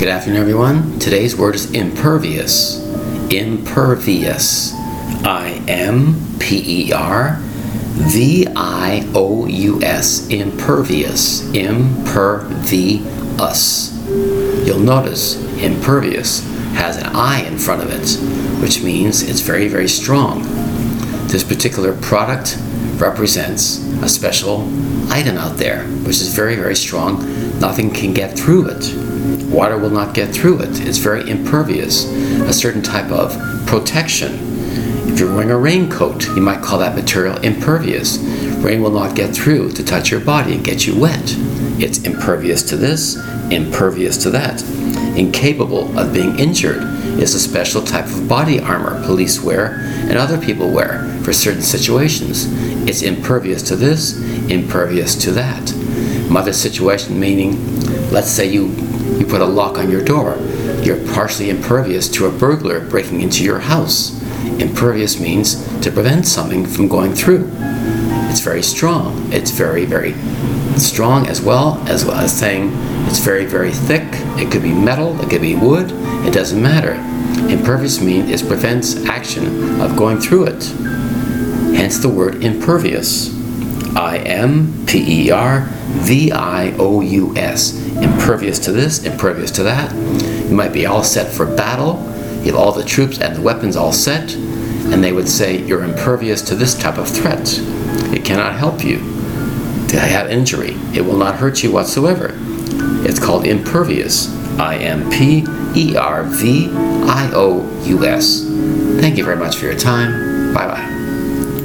Good afternoon, everyone. Today's word is impervious. Impervious. I M P E R V I O U S. Impervious. Impervious. You'll notice impervious has an I in front of it, which means it's very, very strong. This particular product represents a special item out there, which is very, very strong. Nothing can get through it. Water will not get through it. It's very impervious, a certain type of protection. If you're wearing a raincoat, you might call that material impervious. Rain will not get through to touch your body and get you wet. It's impervious to this, impervious to that. Incapable of being injured is a special type of body armor police wear and other people wear for certain situations. It's impervious to this, impervious to that. Mother situation meaning, let's say you, you put a lock on your door. You're partially impervious to a burglar breaking into your house. Impervious means to prevent something from going through. It's very strong. It's very, very strong as well as well as saying it's very, very thick. It could be metal, it could be wood, it doesn't matter. Impervious means it prevents action of going through it. Hence the word impervious. I M P E R V I O U S. Impervious to this, impervious to that. You might be all set for battle. You have all the troops and the weapons all set, and they would say you're impervious to this type of threat. It cannot help you to have injury. It will not hurt you whatsoever. It's called impervious. I M P E R V I O U S. Thank you very much for your time. Bye bye.